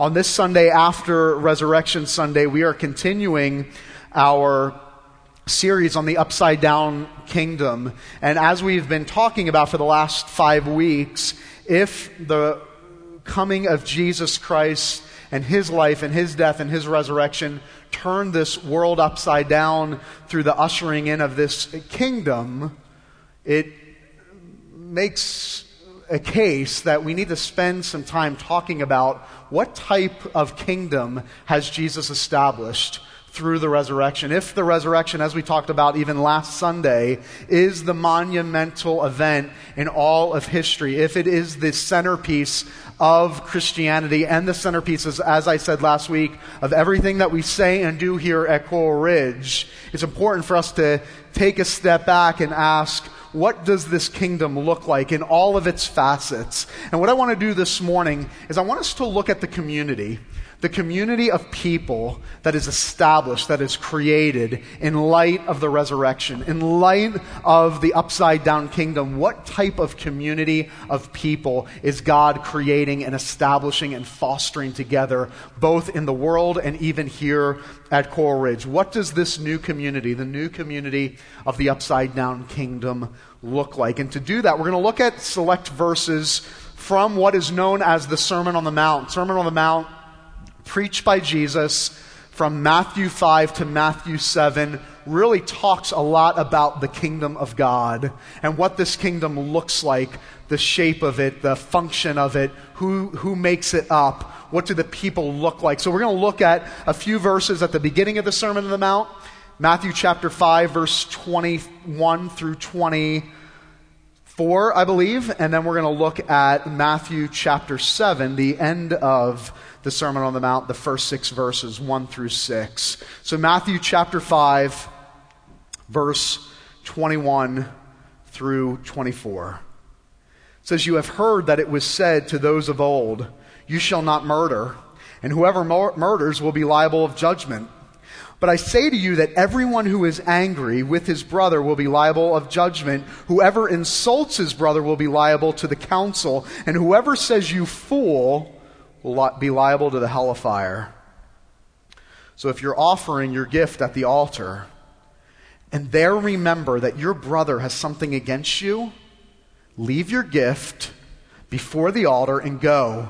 on this Sunday after Resurrection Sunday, we are continuing our series on the upside down kingdom. And as we've been talking about for the last five weeks, if the coming of Jesus Christ and his life and his death and his resurrection turned this world upside down through the ushering in of this kingdom, it makes a case that we need to spend some time talking about what type of kingdom has Jesus established through the resurrection. If the resurrection, as we talked about even last Sunday, is the monumental event in all of history, if it is the centerpiece of Christianity and the centerpieces, as I said last week, of everything that we say and do here at Coral Ridge, it's important for us to take a step back and ask, what does this kingdom look like in all of its facets? And what I want to do this morning is I want us to look at the community the community of people that is established, that is created in light of the resurrection, in light of the upside down kingdom, what type of community of people is God creating and establishing and fostering together, both in the world and even here at Coral Ridge? What does this new community, the new community of the upside down kingdom, look like? And to do that, we're going to look at select verses from what is known as the Sermon on the Mount. Sermon on the Mount preached by Jesus from Matthew 5 to Matthew 7 really talks a lot about the kingdom of God and what this kingdom looks like, the shape of it, the function of it, who, who makes it up, what do the people look like. So we're going to look at a few verses at the beginning of the Sermon on the Mount, Matthew chapter 5, verse 21 through 24, I believe, and then we're going to look at Matthew chapter 7, the end of the Sermon on the Mount, the first six verses, 1 through 6. So, Matthew chapter 5, verse 21 through 24 says, You have heard that it was said to those of old, You shall not murder, and whoever mur- murders will be liable of judgment. But I say to you that everyone who is angry with his brother will be liable of judgment. Whoever insults his brother will be liable to the council. And whoever says, You fool, will be liable to the hell of fire. So if you're offering your gift at the altar, and there remember that your brother has something against you, leave your gift before the altar and go.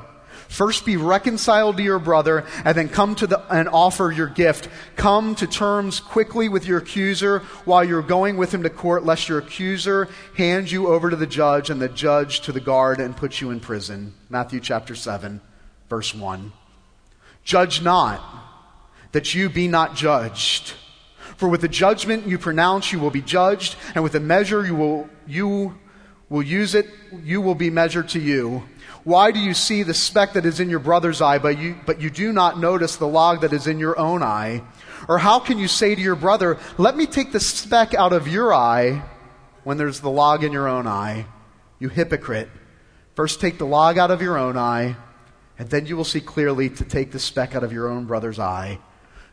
First be reconciled to your brother and then come to the, and offer your gift. Come to terms quickly with your accuser while you're going with him to court, lest your accuser hand you over to the judge and the judge to the guard and put you in prison. Matthew chapter 7 verse 1. Judge not, that you be not judged. For with the judgment you pronounce, you will be judged, and with the measure you will, you will use it, you will be measured to you. Why do you see the speck that is in your brother's eye, but you, but you do not notice the log that is in your own eye? Or how can you say to your brother, Let me take the speck out of your eye, when there's the log in your own eye? You hypocrite. First take the log out of your own eye and then you will see clearly to take the speck out of your own brother's eye.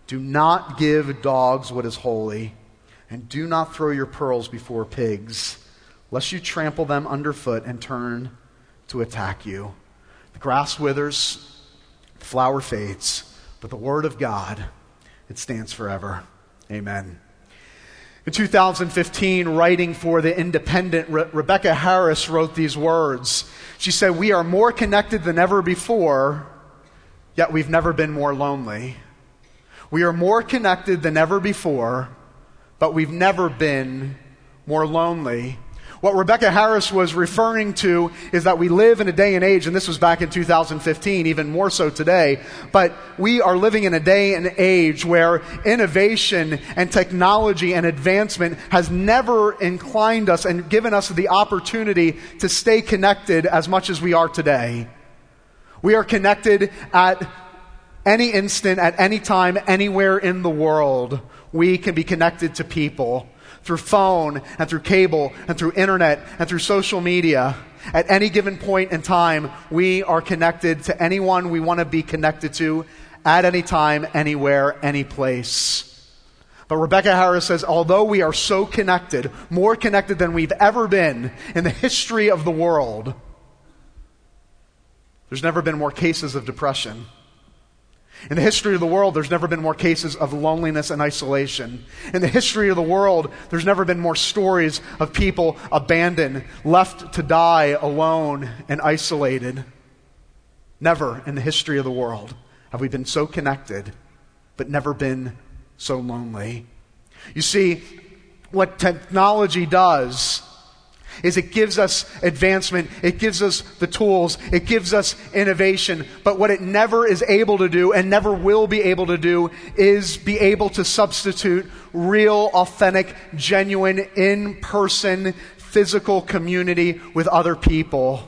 Do not give dogs what is holy, and do not throw your pearls before pigs, lest you trample them underfoot and turn to attack you. The grass withers, the flower fades, but the word of God, it stands forever. Amen. In 2015, writing for The Independent, Re- Rebecca Harris wrote these words. She said, We are more connected than ever before, yet we've never been more lonely. We are more connected than ever before, but we've never been more lonely. What Rebecca Harris was referring to is that we live in a day and age, and this was back in 2015, even more so today, but we are living in a day and age where innovation and technology and advancement has never inclined us and given us the opportunity to stay connected as much as we are today. We are connected at any instant, at any time, anywhere in the world. We can be connected to people through phone and through cable and through internet and through social media. At any given point in time, we are connected to anyone we want to be connected to at any time, anywhere, any place. But Rebecca Harris says, although we are so connected, more connected than we've ever been in the history of the world, there's never been more cases of depression. In the history of the world, there's never been more cases of loneliness and isolation. In the history of the world, there's never been more stories of people abandoned, left to die alone and isolated. Never in the history of the world have we been so connected, but never been so lonely. You see, what technology does is it gives us advancement, it gives us the tools, it gives us innovation. But what it never is able to do and never will be able to do is be able to substitute real, authentic, genuine, in person, physical community with other people.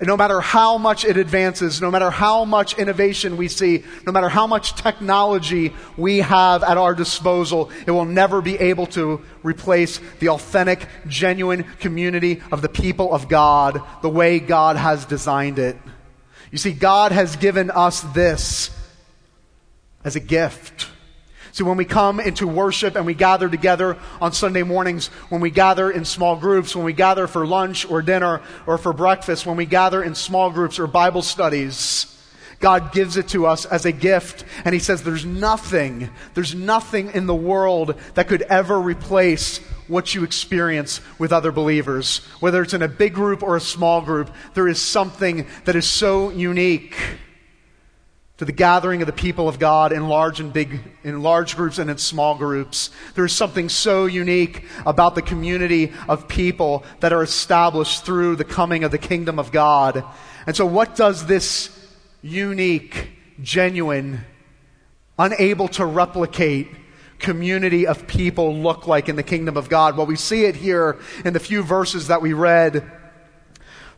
No matter how much it advances, no matter how much innovation we see, no matter how much technology we have at our disposal, it will never be able to replace the authentic, genuine community of the people of God the way God has designed it. You see, God has given us this as a gift. See, when we come into worship and we gather together on Sunday mornings, when we gather in small groups, when we gather for lunch or dinner or for breakfast, when we gather in small groups or Bible studies, God gives it to us as a gift. And He says there's nothing, there's nothing in the world that could ever replace what you experience with other believers. Whether it's in a big group or a small group, there is something that is so unique to the gathering of the people of God in large and big, in large groups and in small groups. There's something so unique about the community of people that are established through the coming of the kingdom of God. And so what does this unique, genuine, unable to replicate community of people look like in the kingdom of God? Well, we see it here in the few verses that we read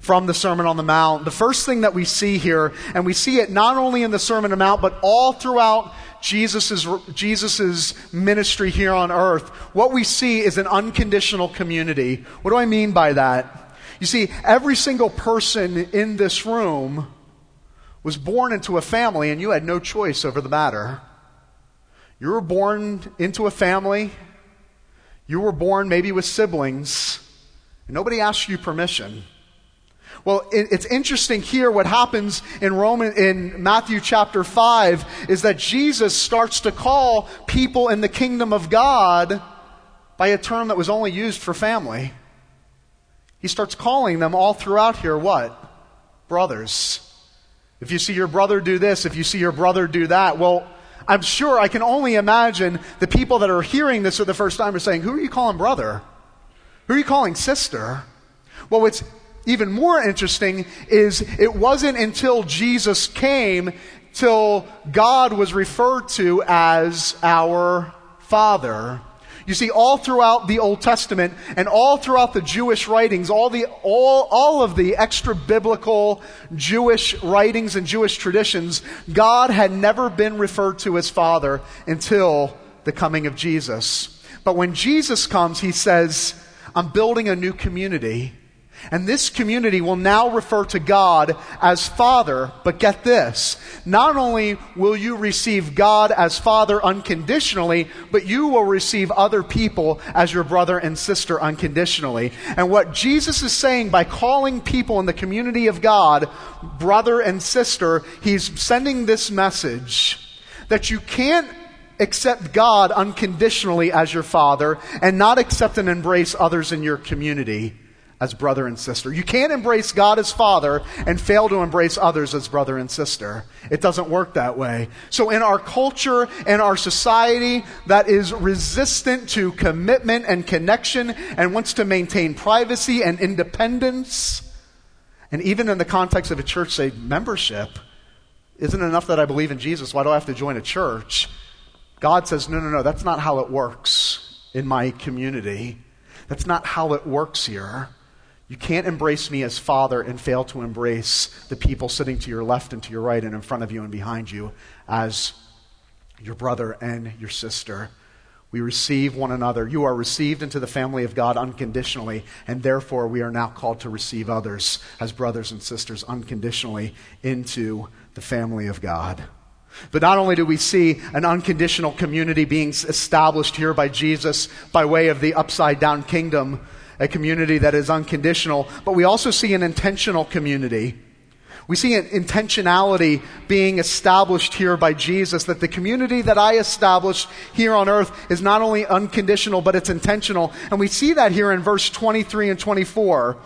from the Sermon on the Mount. The first thing that we see here, and we see it not only in the Sermon on the Mount, but all throughout Jesus' Jesus's ministry here on earth, what we see is an unconditional community. What do I mean by that? You see, every single person in this room was born into a family, and you had no choice over the matter. You were born into a family. You were born maybe with siblings. And nobody asked you permission. Well, it, it's interesting here what happens in Roman, in Matthew chapter 5 is that Jesus starts to call people in the kingdom of God by a term that was only used for family. He starts calling them all throughout here what? Brothers. If you see your brother do this, if you see your brother do that, well, I'm sure I can only imagine the people that are hearing this for the first time are saying, Who are you calling brother? Who are you calling sister? Well, what's even more interesting is it wasn't until Jesus came till God was referred to as our Father. You see, all throughout the Old Testament and all throughout the Jewish writings, all, the, all, all of the extra biblical Jewish writings and Jewish traditions, God had never been referred to as Father until the coming of Jesus. But when Jesus comes, he says, I'm building a new community. And this community will now refer to God as Father, but get this. Not only will you receive God as Father unconditionally, but you will receive other people as your brother and sister unconditionally. And what Jesus is saying by calling people in the community of God brother and sister, he's sending this message that you can't accept God unconditionally as your Father and not accept and embrace others in your community as brother and sister. You can't embrace God as father and fail to embrace others as brother and sister. It doesn't work that way. So in our culture and our society that is resistant to commitment and connection and wants to maintain privacy and independence, and even in the context of a church, say membership, isn't enough that I believe in Jesus. Why do I have to join a church? God says, no, no, no, that's not how it works in my community. That's not how it works here. You can't embrace me as Father and fail to embrace the people sitting to your left and to your right and in front of you and behind you as your brother and your sister. We receive one another. You are received into the family of God unconditionally, and therefore we are now called to receive others as brothers and sisters unconditionally into the family of God. But not only do we see an unconditional community being established here by Jesus by way of the upside down kingdom, a community that is unconditional, but we also see an intentional community. We see an intentionality being established here by Jesus that the community that I established here on earth is not only unconditional, but it's intentional. And we see that here in verse 23 and 24.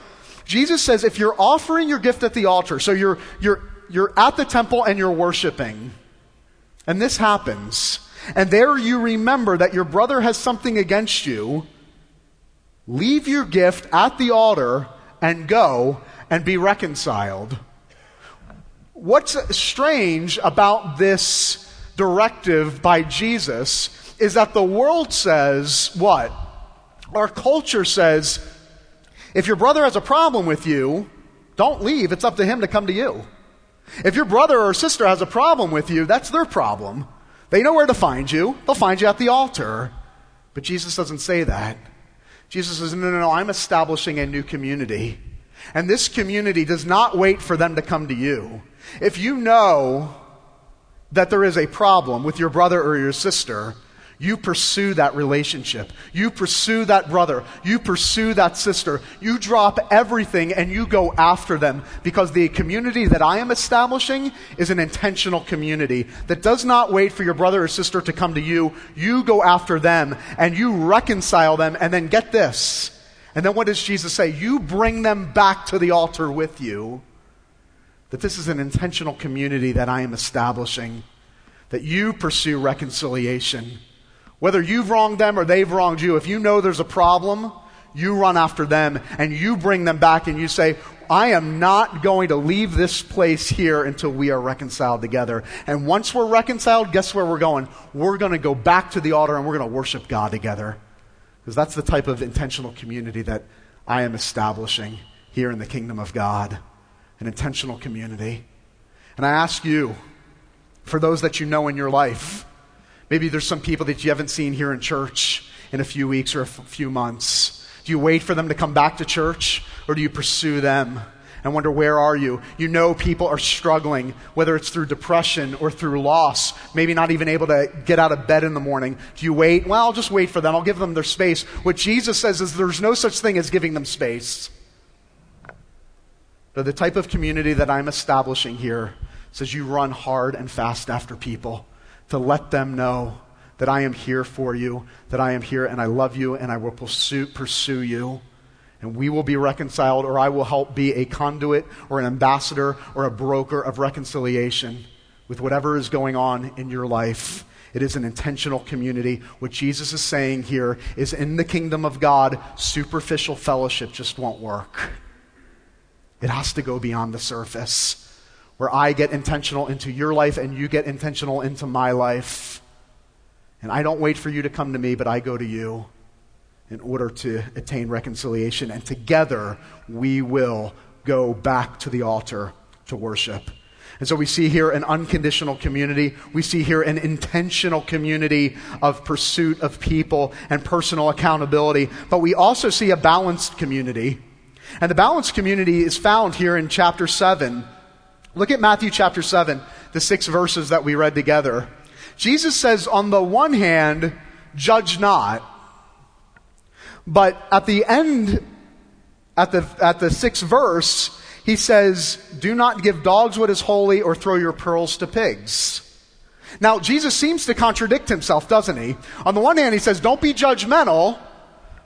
Jesus says, if you're offering your gift at the altar, so you're, you're, you're at the temple and you're worshiping, and this happens, and there you remember that your brother has something against you, leave your gift at the altar and go and be reconciled. What's strange about this directive by Jesus is that the world says what? Our culture says, if your brother has a problem with you, don't leave. It's up to him to come to you. If your brother or sister has a problem with you, that's their problem. They know where to find you. They'll find you at the altar. But Jesus doesn't say that. Jesus says, no, no, no, I'm establishing a new community. And this community does not wait for them to come to you. If you know that there is a problem with your brother or your sister, you pursue that relationship. You pursue that brother. You pursue that sister. You drop everything and you go after them because the community that I am establishing is an intentional community that does not wait for your brother or sister to come to you. You go after them and you reconcile them and then get this. And then what does Jesus say? You bring them back to the altar with you that this is an intentional community that I am establishing, that you pursue reconciliation. Whether you've wronged them or they've wronged you, if you know there's a problem, you run after them and you bring them back and you say, I am not going to leave this place here until we are reconciled together. And once we're reconciled, guess where we're going? We're going to go back to the altar and we're going to worship God together. Because that's the type of intentional community that I am establishing here in the kingdom of God an intentional community. And I ask you, for those that you know in your life, maybe there's some people that you haven't seen here in church in a few weeks or a f- few months. Do you wait for them to come back to church or do you pursue them? and wonder where are you? You know people are struggling whether it's through depression or through loss maybe not even able to get out of bed in the morning. Do you wait? Well i'll just wait for them. I'll give them their space. What jesus says is there's no such thing as giving them space. But the type of community that I'm establishing here says you run hard and fast after people to let them know that I am here for you, that I am here and I love you and I will pursue, pursue you. And we will be reconciled, or I will help be a conduit or an ambassador or a broker of reconciliation with whatever is going on in your life. It is an intentional community. What Jesus is saying here is in the kingdom of God, superficial fellowship just won't work. It has to go beyond the surface, where I get intentional into your life and you get intentional into my life. And I don't wait for you to come to me, but I go to you in order to attain reconciliation. And together we will go back to the altar to worship. And so we see here an unconditional community. We see here an intentional community of pursuit of people and personal accountability. But we also see a balanced community and the balanced community is found here in chapter 7. Look at Matthew chapter 7, the six verses that we read together. Jesus says, on the one hand, judge not. But at the end, at the, at the sixth verse, he says, do not give dogs what is holy or throw your pearls to pigs. Now, Jesus seems to contradict himself, doesn't he? On the one hand, he says, don't be judgmental.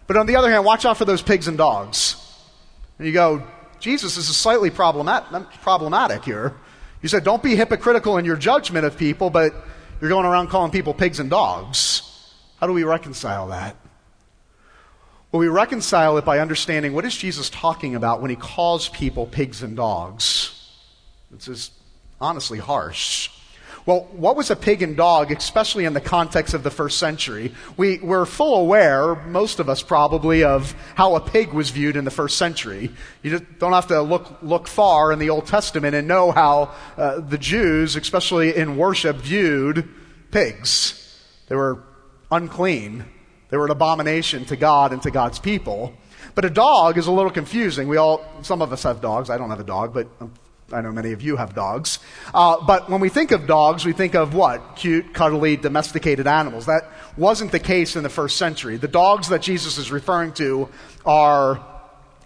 But on the other hand, watch out for those pigs and dogs. And you go, Jesus, is slightly problematic here. You said, don't be hypocritical in your judgment of people, but you're going around calling people pigs and dogs. How do we reconcile that? Well, we reconcile it by understanding what is Jesus talking about when he calls people pigs and dogs. It's just honestly harsh. Well, what was a pig and dog, especially in the context of the first century? We, we're full aware, most of us probably, of how a pig was viewed in the first century. You don't have to look, look far in the Old Testament and know how uh, the Jews, especially in worship, viewed pigs. They were unclean. They were an abomination to God and to God's people. But a dog is a little confusing. We all, some of us have dogs. I don't have a dog, but I'm I know many of you have dogs. Uh, but when we think of dogs, we think of what? Cute, cuddly, domesticated animals. That wasn't the case in the first century. The dogs that Jesus is referring to are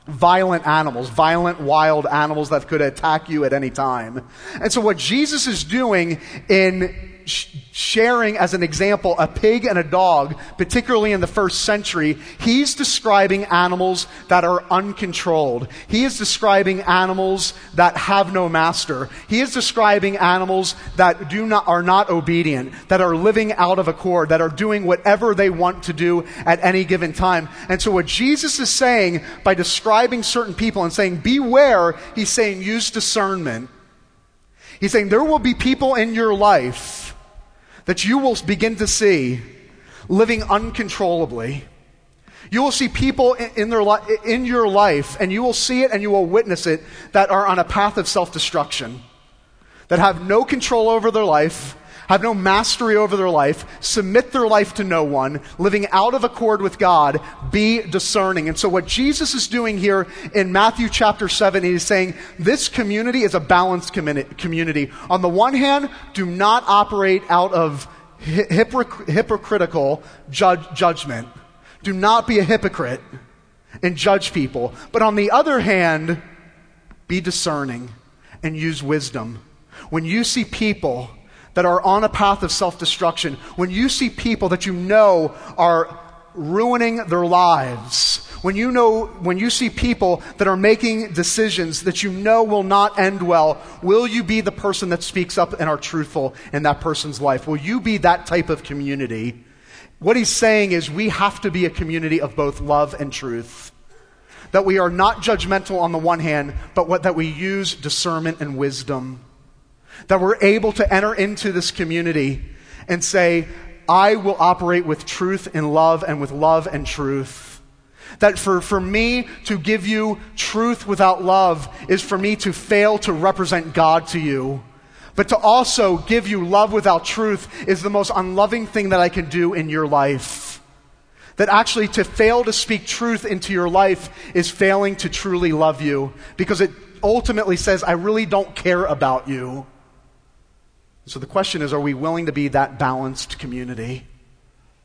violent animals, violent wild animals that could attack you at any time. And so what Jesus is doing in sharing as an example a pig and a dog, particularly in the first century, he's describing animals that are uncontrolled. He is describing animals that have no master. He is describing animals that do not, are not obedient, that are living out of accord, that are doing whatever they want to do at any given time. And so what Jesus is saying by describing certain people and saying, beware, he's saying use discernment. He's saying there will be people in your life that you will begin to see living uncontrollably. You will see people in, their li- in your life, and you will see it and you will witness it, that are on a path of self destruction, that have no control over their life, have no mastery over their life, submit their life to no one, living out of accord with God, be discerning. And so, what Jesus is doing here in Matthew chapter 7, he's saying this community is a balanced community. On the one hand, do not operate out of hypocritical judge, judgment. Do not be a hypocrite and judge people. But on the other hand, be discerning and use wisdom. When you see people that are on a path of self destruction, when you see people that you know are ruining their lives, when you know, when you see people that are making decisions that you know will not end well, will you be the person that speaks up and are truthful in that person's life? Will you be that type of community? What he's saying is we have to be a community of both love and truth. That we are not judgmental on the one hand, but what, that we use discernment and wisdom that we're able to enter into this community and say, I will operate with truth and love and with love and truth. That for, for me to give you truth without love is for me to fail to represent God to you. But to also give you love without truth is the most unloving thing that I can do in your life. That actually to fail to speak truth into your life is failing to truly love you because it ultimately says, I really don't care about you. So the question is are we willing to be that balanced community?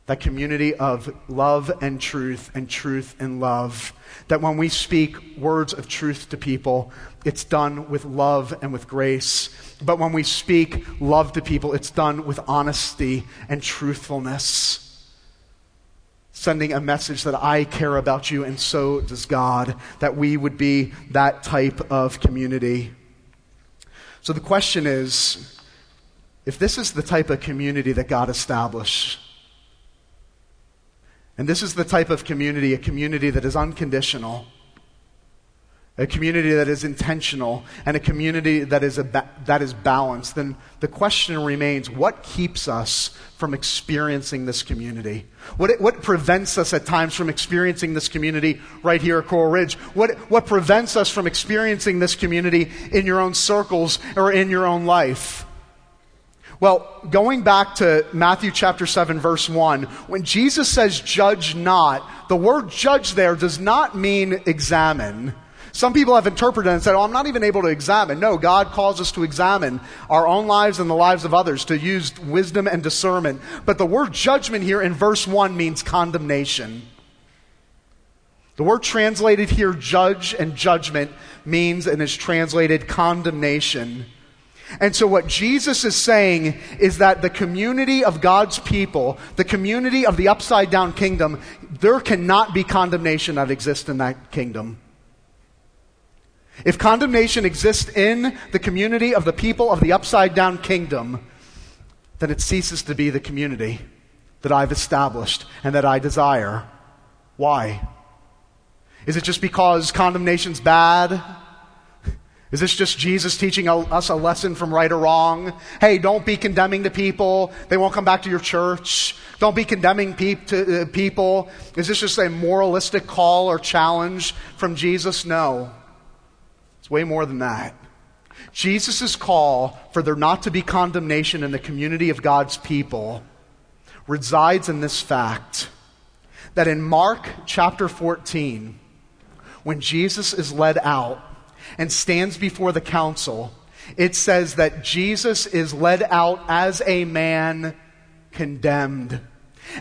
That community of love and truth and truth and love. That when we speak words of truth to people, it's done with love and with grace. But when we speak love to people, it's done with honesty and truthfulness. Sending a message that I care about you and so does God. That we would be that type of community. So the question is if this is the type of community that God established, and this is the type of community, a community that is unconditional, a community that is intentional, and a community that is, ba- that is balanced, then the question remains what keeps us from experiencing this community? What, what prevents us at times from experiencing this community right here at Coral Ridge? What, what prevents us from experiencing this community in your own circles or in your own life? Well, going back to Matthew chapter 7, verse 1, when Jesus says judge not, the word judge there does not mean examine. Some people have interpreted and said, Oh, I'm not even able to examine. No, God calls us to examine our own lives and the lives of others, to use wisdom and discernment. But the word judgment here in verse 1 means condemnation. The word translated here, judge and judgment, means and is translated condemnation. And so, what Jesus is saying is that the community of God's people, the community of the upside down kingdom, there cannot be condemnation that exists in that kingdom. If condemnation exists in the community of the people of the upside down kingdom, then it ceases to be the community that I've established and that I desire. Why? Is it just because condemnation's bad? Is this just Jesus teaching us a lesson from right or wrong? Hey, don't be condemning to people. They won't come back to your church. Don't be condemning pe- to, uh, people. Is this just a moralistic call or challenge from Jesus? No. It's way more than that. Jesus' call for there not to be condemnation in the community of God's people resides in this fact that in Mark chapter 14, when Jesus is led out, and stands before the council, it says that Jesus is led out as a man condemned.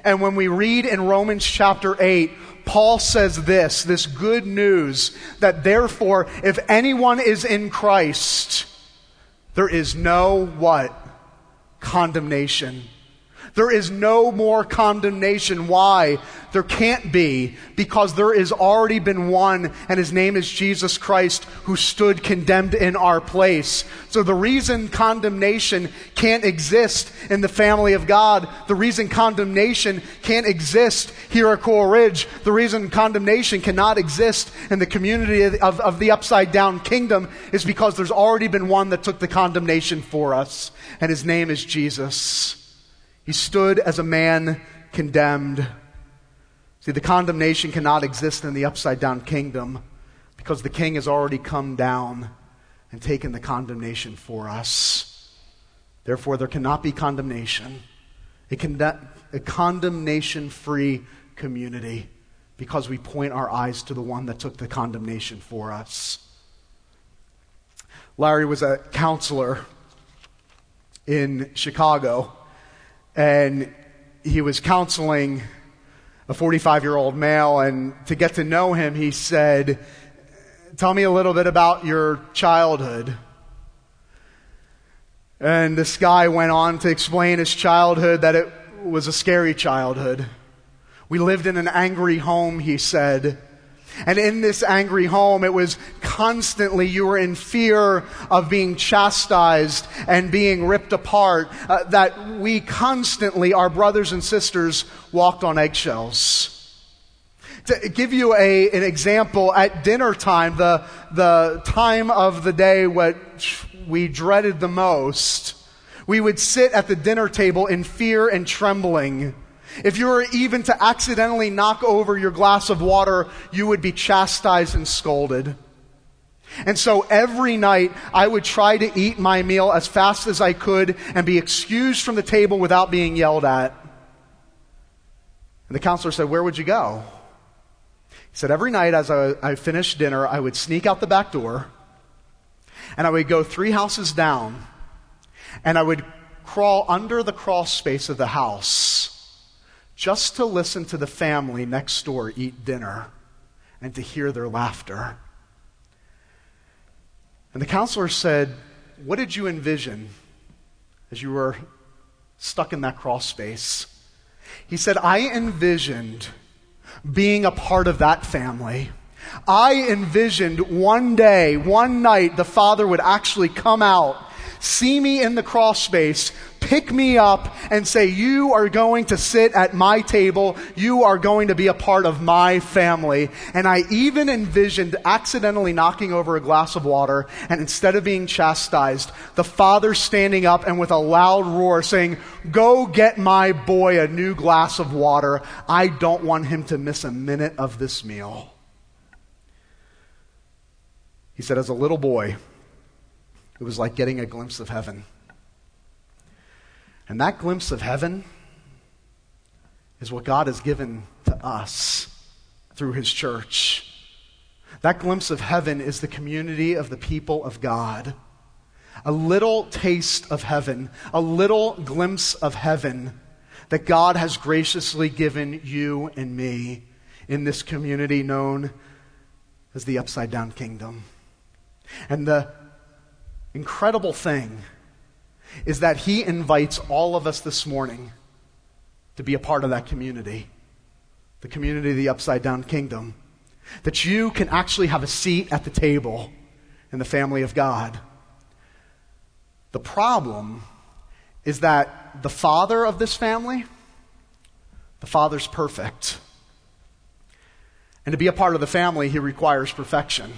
And when we read in Romans chapter 8, Paul says this, this good news that therefore, if anyone is in Christ, there is no what? Condemnation. There is no more condemnation. Why? There can't be because there has already been one, and his name is Jesus Christ, who stood condemned in our place. So the reason condemnation can't exist in the family of God, the reason condemnation can't exist here at Coral Ridge, the reason condemnation cannot exist in the community of, of the upside down kingdom is because there's already been one that took the condemnation for us, and his name is Jesus. He stood as a man condemned. See, the condemnation cannot exist in the upside down kingdom because the king has already come down and taken the condemnation for us. Therefore, there cannot be condemnation. A, con- a condemnation free community because we point our eyes to the one that took the condemnation for us. Larry was a counselor in Chicago and he was counseling a 45 year old male. And to get to know him, he said, Tell me a little bit about your childhood. And this guy went on to explain his childhood that it was a scary childhood. We lived in an angry home, he said. And in this angry home, it was constantly, you were in fear of being chastised and being ripped apart, uh, that we constantly, our brothers and sisters, walked on eggshells. To give you a, an example, at dinner time, the, the time of the day which we dreaded the most, we would sit at the dinner table in fear and trembling if you were even to accidentally knock over your glass of water, you would be chastised and scolded. And so every night I would try to eat my meal as fast as I could and be excused from the table without being yelled at. And the counselor said, Where would you go? He said, Every night as I, I finished dinner, I would sneak out the back door and I would go three houses down and I would crawl under the crawl space of the house just to listen to the family next door eat dinner and to hear their laughter. And the counselor said, What did you envision as you were stuck in that crawl space? He said, I envisioned being a part of that family. I envisioned one day, one night, the father would actually come out see me in the crawl space, pick me up, and say, You are going to sit at my table. You are going to be a part of my family. And I even envisioned accidentally knocking over a glass of water, and instead of being chastised, the father standing up and with a loud roar saying, Go get my boy a new glass of water. I don't want him to miss a minute of this meal. He said, As a little boy, it was like getting a glimpse of heaven. And that glimpse of heaven is what God has given to us through His church. That glimpse of heaven is the community of the people of God. A little taste of heaven, a little glimpse of heaven that God has graciously given you and me in this community known as the Upside Down Kingdom. And the incredible thing is that he invites all of us this morning to be a part of that community, the community of the upside down kingdom. That you can actually have a seat at the table in the family of God. The problem is that the father of this family, the father's perfect. And to be a part of the family, he requires perfection.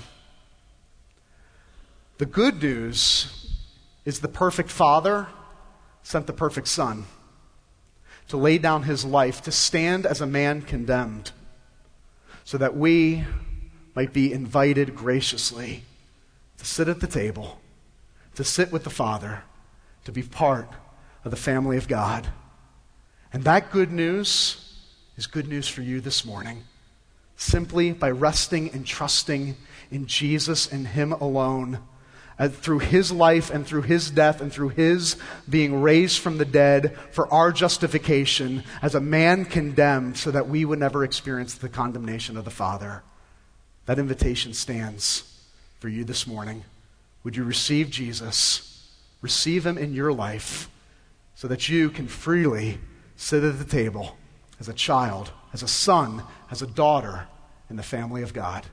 The good news is the perfect Father sent the perfect Son to lay down his life, to stand as a man condemned, so that we might be invited graciously to sit at the table, to sit with the Father, to be part of the family of God. And that good news is good news for you this morning. Simply by resting and trusting in Jesus and Him alone uh, through his life and through his death and through his being raised from the dead for our justification as a man condemned so that we would never experience the condemnation of the Father. That invitation stands for you this morning. Would you receive Jesus? Receive him in your life so that you can freely sit at the table as a child, as a son, as a daughter in the family of God.